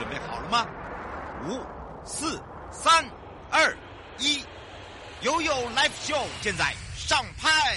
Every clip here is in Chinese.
准备好了吗？五、四、三、二、一，悠悠 Live Show 现在上拍。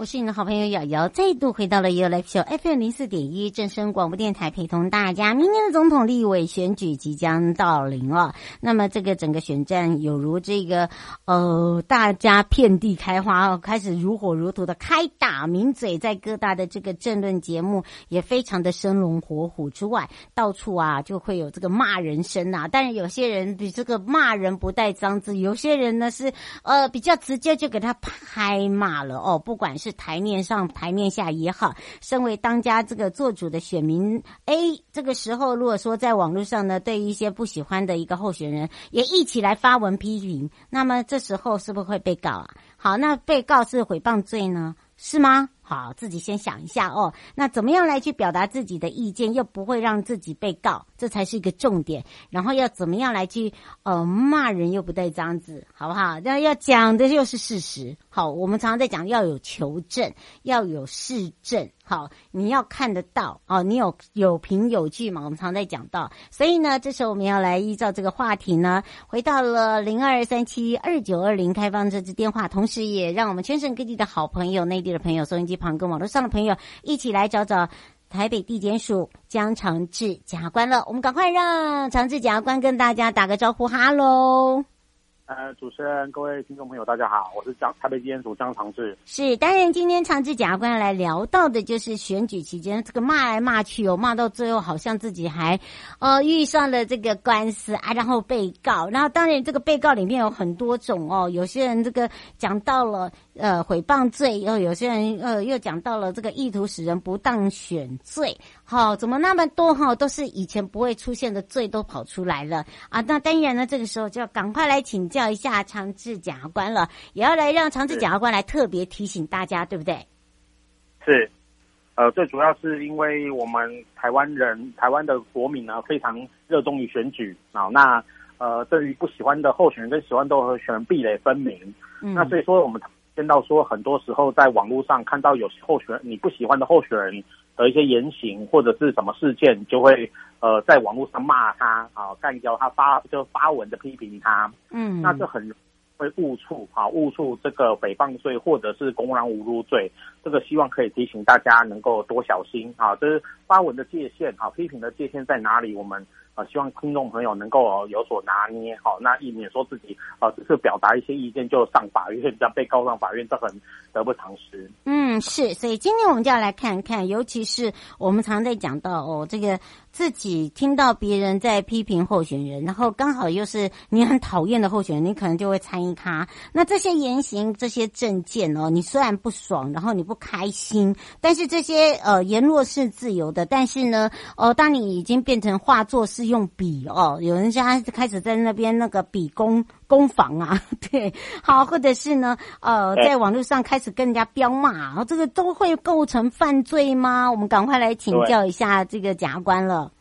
我是你的好朋友瑶瑶，再度回到了 You Live Show FM 零四点一正声广播电台，陪同大家。明年的总统立委选举即将到临了，那么这个整个选战有如这个呃，大家遍地开花哦，开始如火如荼的开打，名嘴在各大的这个政论节目也非常的生龙活虎之外，到处啊就会有这个骂人声呐。但是有些人比这个骂人不带脏字，有些人呢是呃比较直接就给他拍骂了哦，不管是。台面上、台面下也好，身为当家这个做主的选民，A 这个时候如果说在网络上呢，对于一些不喜欢的一个候选人，也一起来发文批评，那么这时候是不是会被告啊？好，那被告是诽谤罪呢？是吗？好，自己先想一下哦。那怎么样来去表达自己的意见，又不会让自己被告，这才是一个重点。然后要怎么样来去呃骂人又不带脏字，好不好？那要讲的又是事实。好，我们常常在讲要有求证，要有事证。好，你要看得到哦，你有有凭有据嘛？我们常在讲到，所以呢，这时候我们要来依照这个话题呢，回到了零二三七二九二零开放这支电话，同时也让我们全省各地的好朋友、内地的朋友、收音机旁跟网络上的朋友一起来找找台北地检署江长志检察官了。我们赶快让长志检察官跟大家打个招呼，哈喽。呃，主持人，各位听众朋友，大家好，我是江台北地检署江长志。是，当然，今天长志检察官来聊到的就是选举期间这个骂来骂去哦，骂到最后好像自己还呃遇上了这个官司啊，然后被告，然后当然这个被告里面有很多种哦，有些人这个讲到了呃诽谤罪，又有些人呃又讲到了这个意图使人不当选罪。好，怎么那么多哈？都是以前不会出现的罪都跑出来了啊！那当然呢，这个时候就要赶快来请教一下长治检察官了，也要来让长治检察官来特别提醒大家，对不对？是，呃，最主要是因为我们台湾人、台湾的国民呢，非常热衷于选举啊。那呃，对于不喜欢的候选人跟喜欢的候选人壁垒分明。嗯。那所以说，我们见到说，很多时候在网络上看到有候选人你不喜欢的候选人。的一些言行或者是什么事件，就会呃在网络上骂他啊，干掉他发就发文的批评他，嗯，那这很会误触啊，误触这个诽谤罪或者是公然侮辱罪，这个希望可以提醒大家能够多小心啊，这是发文的界限啊，批评的界限在哪里？我们。啊，希望听众朋友能够有所拿捏，好，那以免说自己啊只是表达一些意见就上法院，这样被告上法院，这很得不偿失。嗯，是，所以今天我们就要来看看，尤其是我们常在讲到哦，这个。自己听到别人在批评候选人，然后刚好又是你很讨厌的候选人，你可能就会参与他。那这些言行、这些政见哦，你虽然不爽，然后你不开心，但是这些呃言论是自由的。但是呢，哦，当你已经变成画作是用笔哦，有人家开始在那边那个笔攻攻防啊，对，好，或者是呢，呃，在网络上开始跟人家飙骂，这个都会构成犯罪吗？我们赶快来请教一下这个检察官了。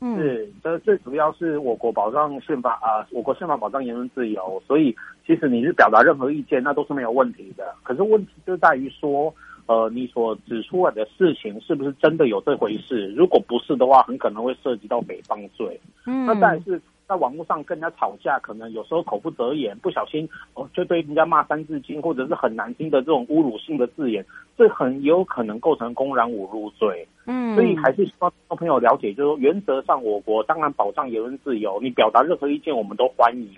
嗯，是，这最主要是我国保障宪法啊、呃，我国宪法保障言论自由，所以其实你是表达任何意见，那都是没有问题的。可是问题就在于说，呃，你所指出来的事情是不是真的有这回事？如果不是的话，很可能会涉及到诽谤罪。嗯，那但是。在网络上跟人家吵架，可能有时候口不择言，不小心哦，就对人家骂三字经，或者是很难听的这种侮辱性的字眼，这很有可能构成公然侮辱罪。嗯，所以还是希望朋友了解，就是说原则上我国当然保障言论自由，你表达任何意见我们都欢迎，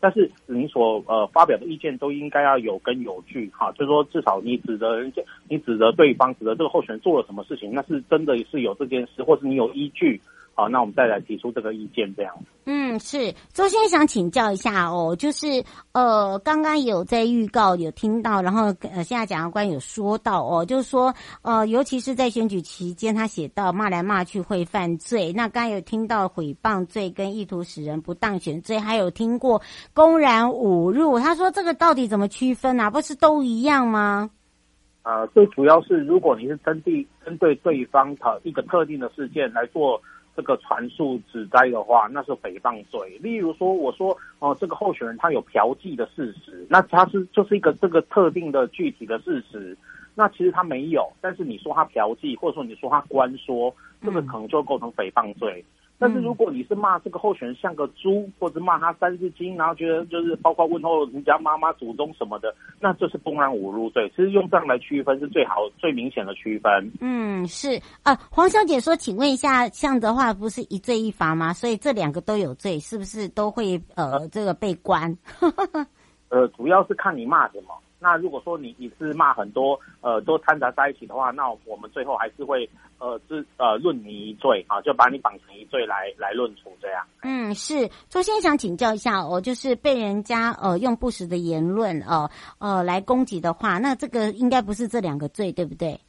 但是你所呃发表的意见都应该要有根有据哈，就是说至少你指责人家，你指责对方，指责这个候选人做了什么事情，那是真的是有这件事，或是你有依据。好，那我们再来提出这个意见，这样。嗯，是周先生想请教一下哦，就是呃，刚刚有在预告有听到，然后呃，现在检察官有说到哦，就是说呃，尤其是在选举期间，他写到骂来骂去会犯罪。那刚刚有听到诽谤罪跟意图使人不当选罪，还有听过公然侮辱。他说这个到底怎么区分啊？不是都一样吗？呃，最主要是如果你是针对针对对方的一个特定的事件来做。这个传述指摘的话，那是诽谤罪。例如说，我说哦、呃，这个候选人他有嫖妓的事实，那他是就是一个这个特定的具体的事实。那其实他没有，但是你说他嫖妓，或者说你说他官说，这个可能就构成诽谤罪。但是如果你是骂这个候选人像个猪，或者骂他三字经，然后觉得就是包括问候人家妈妈祖宗什么的，那这是公然侮辱罪。其实用这样来区分是最好、最明显的区分。嗯，是啊，黄小姐说，请问一下，像的话不是一罪一罚吗？所以这两个都有罪，是不是都会呃这个被关？呃，主要是看你骂什么。那如果说你你是骂很多呃都掺杂在一起的话，那我们最后还是会呃是呃论你一罪啊，就把你绑成一罪来来论处这样。嗯，是周先生想请教一下哦，就是被人家呃用不实的言论哦呃，呃来攻击的话，那这个应该不是这两个罪对不对？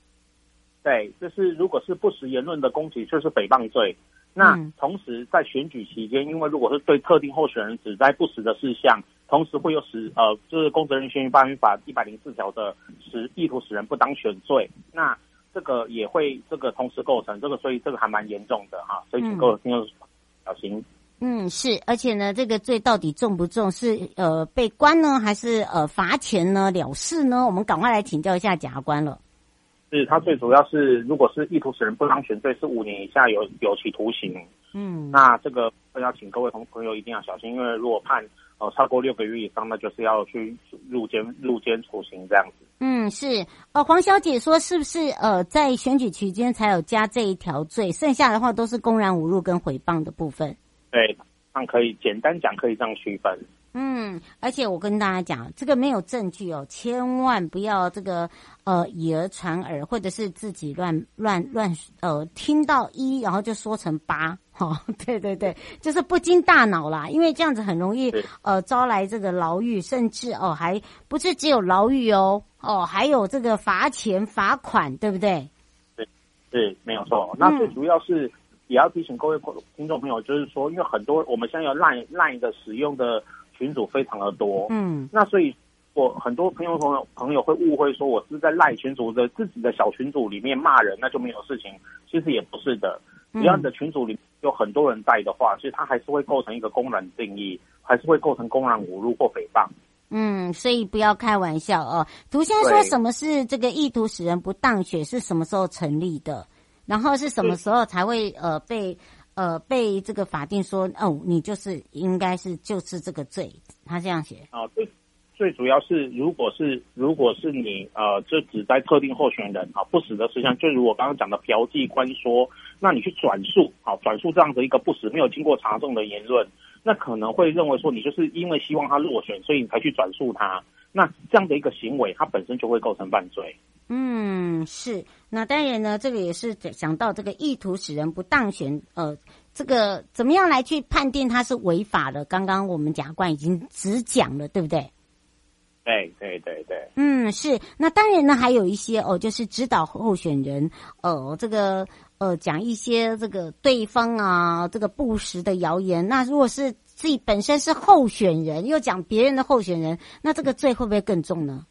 对，就是如果是不实言论的攻击，就是诽谤罪。那同时在选举期间，因为如果是对特定候选人指摘不实的事项，同时会有使呃，就是《公职人员选举罢免法》一百零四条的使意图使人不当选罪，那这个也会这个同时构成这个，所以这个还蛮严重的哈，所以请各位听众小心。嗯，是，而且呢，这个罪到底重不重？是呃被关呢，还是呃罚钱呢？了事呢？我们赶快来请教一下检察官了。是，他最主要是，如果是意图使人不当选罪，是五年以下有有期徒刑。嗯，那这个要请各位同朋友一定要小心，因为如果判呃超过六个月以上，那就是要去入监入监处刑这样子。嗯，是。呃，黄小姐说，是不是呃在选举期间才有加这一条罪？剩下的话都是公然侮辱跟诽谤的部分。对，那可以简单讲，可以这样区分。嗯，而且我跟大家讲，这个没有证据哦，千万不要这个呃以讹传讹，或者是自己乱乱乱呃听到一，然后就说成八，哈、哦，对对对，就是不经大脑啦，因为这样子很容易呃招来这个牢狱，甚至哦还不是只有牢狱哦，哦还有这个罚钱罚款，对不对？对，对，没有错。那最主要是也要提醒各位听众朋友，就是说，因为很多我们现在有 Line Line 的使用的。群组非常的多，嗯，那所以我很多朋友朋友朋友会误会说我是在赖群组的自己的小群组里面骂人，那就没有事情。其实也不是的，只要你的群组里有很多人在的话，其实它还是会构成一个公然定义，还是会构成公然侮辱或诽谤。嗯，所以不要开玩笑哦。涂先生说什么是这个意图使人不当选是什么时候成立的？然后是什么时候才会呃被？呃，被这个法定说哦，你就是应该是就是这个罪，他这样写啊。最最主要是，如果是如果是你呃，就只在特定候选人啊不实的事项，就如我刚刚讲的嫖妓关说，那你去转述啊，转述这样的一个不实、没有经过查证的言论，那可能会认为说你就是因为希望他落选，所以你才去转述他。那这样的一个行为，它本身就会构成犯罪。嗯，是。那当然呢，这个也是讲到这个意图使人不当选，呃，这个怎么样来去判定他是违法的？刚刚我们检察官已经只讲了，对不对？对对对对。嗯，是。那当然呢，还有一些哦，就是指导候选人，呃，这个呃，讲一些这个对方啊，这个不实的谣言。那如果是自己本身是候选人，又讲别人的候选人，那这个罪会不会更重呢？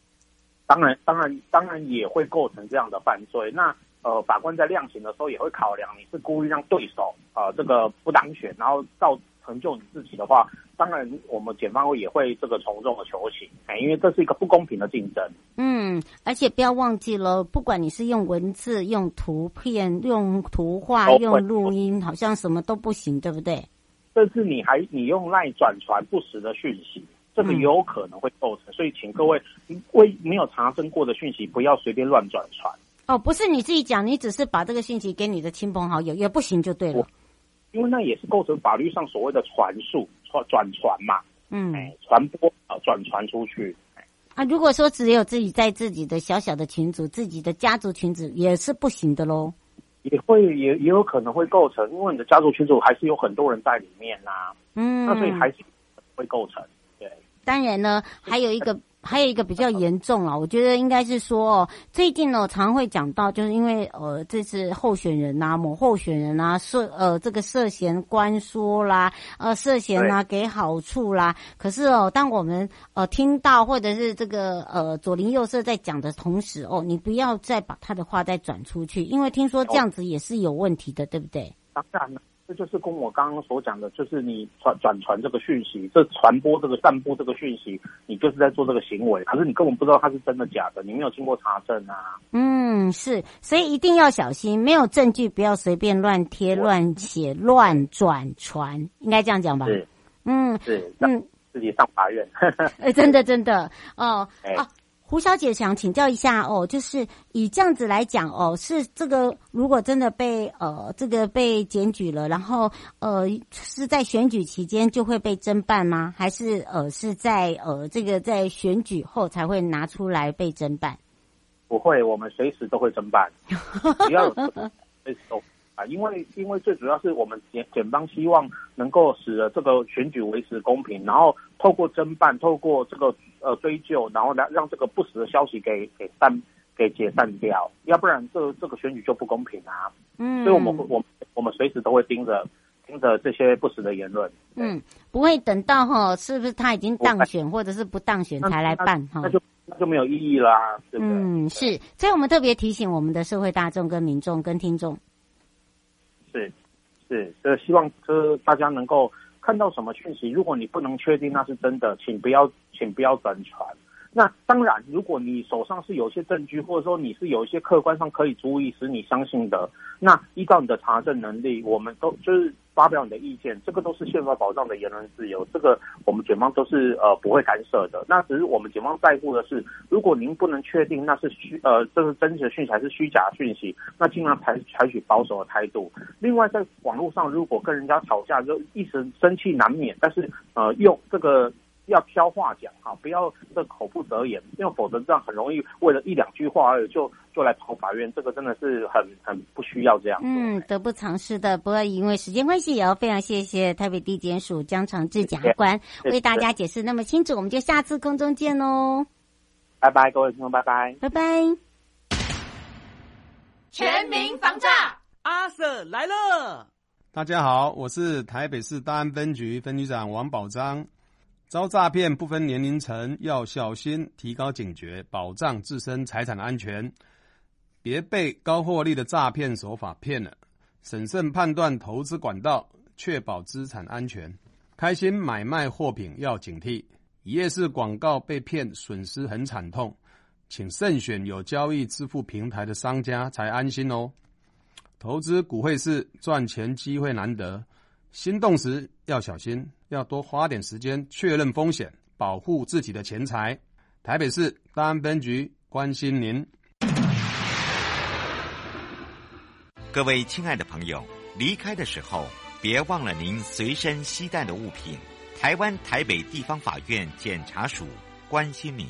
当然，当然，当然也会构成这样的犯罪。那呃，法官在量刑的时候也会考量，你是故意让对手呃这个不当选，然后造成就你自己的话，当然我们检方也会这个从重的求刑，哎，因为这是一个不公平的竞争。嗯，而且不要忘记了，不管你是用文字、用图片、用图画、用录音，好像什么都不行，对不对？甚至你还你用赖转传不实的讯息，这个有可能会构成。嗯、所以，请各位未没有查证过的讯息，不要随便乱转传。哦，不是你自己讲，你只是把这个信息给你的亲朋好友也不行，就对了。因为那也是构成法律上所谓的传述、传转传嘛。嗯，哎，传播啊，转传出去。啊，如果说只有自己在自己的小小的群组、自己的家族群组，也是不行的喽。也会也也有可能会构成，因为你的家族群组还是有很多人在里面呐、啊。嗯，那所以还是会构成。对，当然呢，还有一个。还有一个比较 严重啊，我觉得应该是说哦，最近呢，常常会讲到，就是因为呃，这次候选人呐、啊，某候选人啊，涉呃这个涉嫌官说啦，呃涉嫌啊给好处啦。可是哦，当我们呃听到或者是这个呃左邻右舍在讲的同时哦，你不要再把他的话再转出去，因为听说这样子也是有问题的，对不对？当然了。这就是跟我刚刚所讲的，就是你传转传这个讯息，这传播这个散布这个讯息，你就是在做这个行为，可是你根本不知道它是真的假的，你没有经过查证啊。嗯，是，所以一定要小心，没有证据不要随便乱贴、乱写、乱转传，应该这样讲吧？是，嗯，是，嗯，自己上法院。哎，真的，真的，哦，哎、啊。胡小姐想请教一下哦，就是以这样子来讲哦，是这个如果真的被呃这个被检举了，然后呃是在选举期间就会被侦办吗？还是呃是在呃这个在选举后才会拿出来被侦办？不会，我们随时都会侦办，只要随时都。啊，因为因为最主要是我们检检方希望能够使得这个选举维持公平，然后透过侦办，透过这个呃追究，然后来让这个不实的消息给给散给解散掉，要不然这这个选举就不公平啊。嗯，所以我们我我们随时都会盯着盯着这些不实的言论。嗯，不会等到哈，是不是他已经当选或者是不当选才来办哈？那就那就没有意义啦，对不对？嗯，是。所以我们特别提醒我们的社会大众、跟民众、跟听众。是，是，呃，希望就是大家能够看到什么讯息，如果你不能确定那是真的，请不要，请不要转传。那当然，如果你手上是有些证据，或者说你是有一些客观上可以足以使你相信的，那依照你的查证能力，我们都就是发表你的意见，这个都是宪法保障的言论自由，这个我们检方都是呃不会干涉的。那只是我们检方在乎的是，如果您不能确定那是虚呃这是真实的讯息还是虚假讯息，那尽量采采取保守的态度。另外，在网络上如果跟人家吵架，就一时生气难免，但是呃用这个。要挑话讲哈，不要这口不择言，因为否则这样很容易为了一两句话而就就来跑法院，这个真的是很很不需要这样。嗯，得不偿失的。不过因为时间关系，也要非常谢谢台北地检署江长志检察官为大家解释那么清楚。我们就下次空中见喽，拜拜，各位听众，拜拜，拜拜。全民防诈，阿 Sir 来了。大家好，我是台北市大安分局分局长王宝章。遭诈骗不分年龄层，要小心，提高警觉，保障自身财产安全，别被高获利的诈骗手法骗了。审慎判断投资管道，确保资产安全。开心买卖货品要警惕，一夜市广告被骗，损失很惨痛，请慎选有交易支付平台的商家才安心哦。投资股汇市赚钱机会难得。心动时要小心，要多花点时间确认风险，保护自己的钱财。台北市大安分局关心您。各位亲爱的朋友，离开的时候别忘了您随身携带的物品。台湾台北地方法院检察署关心您。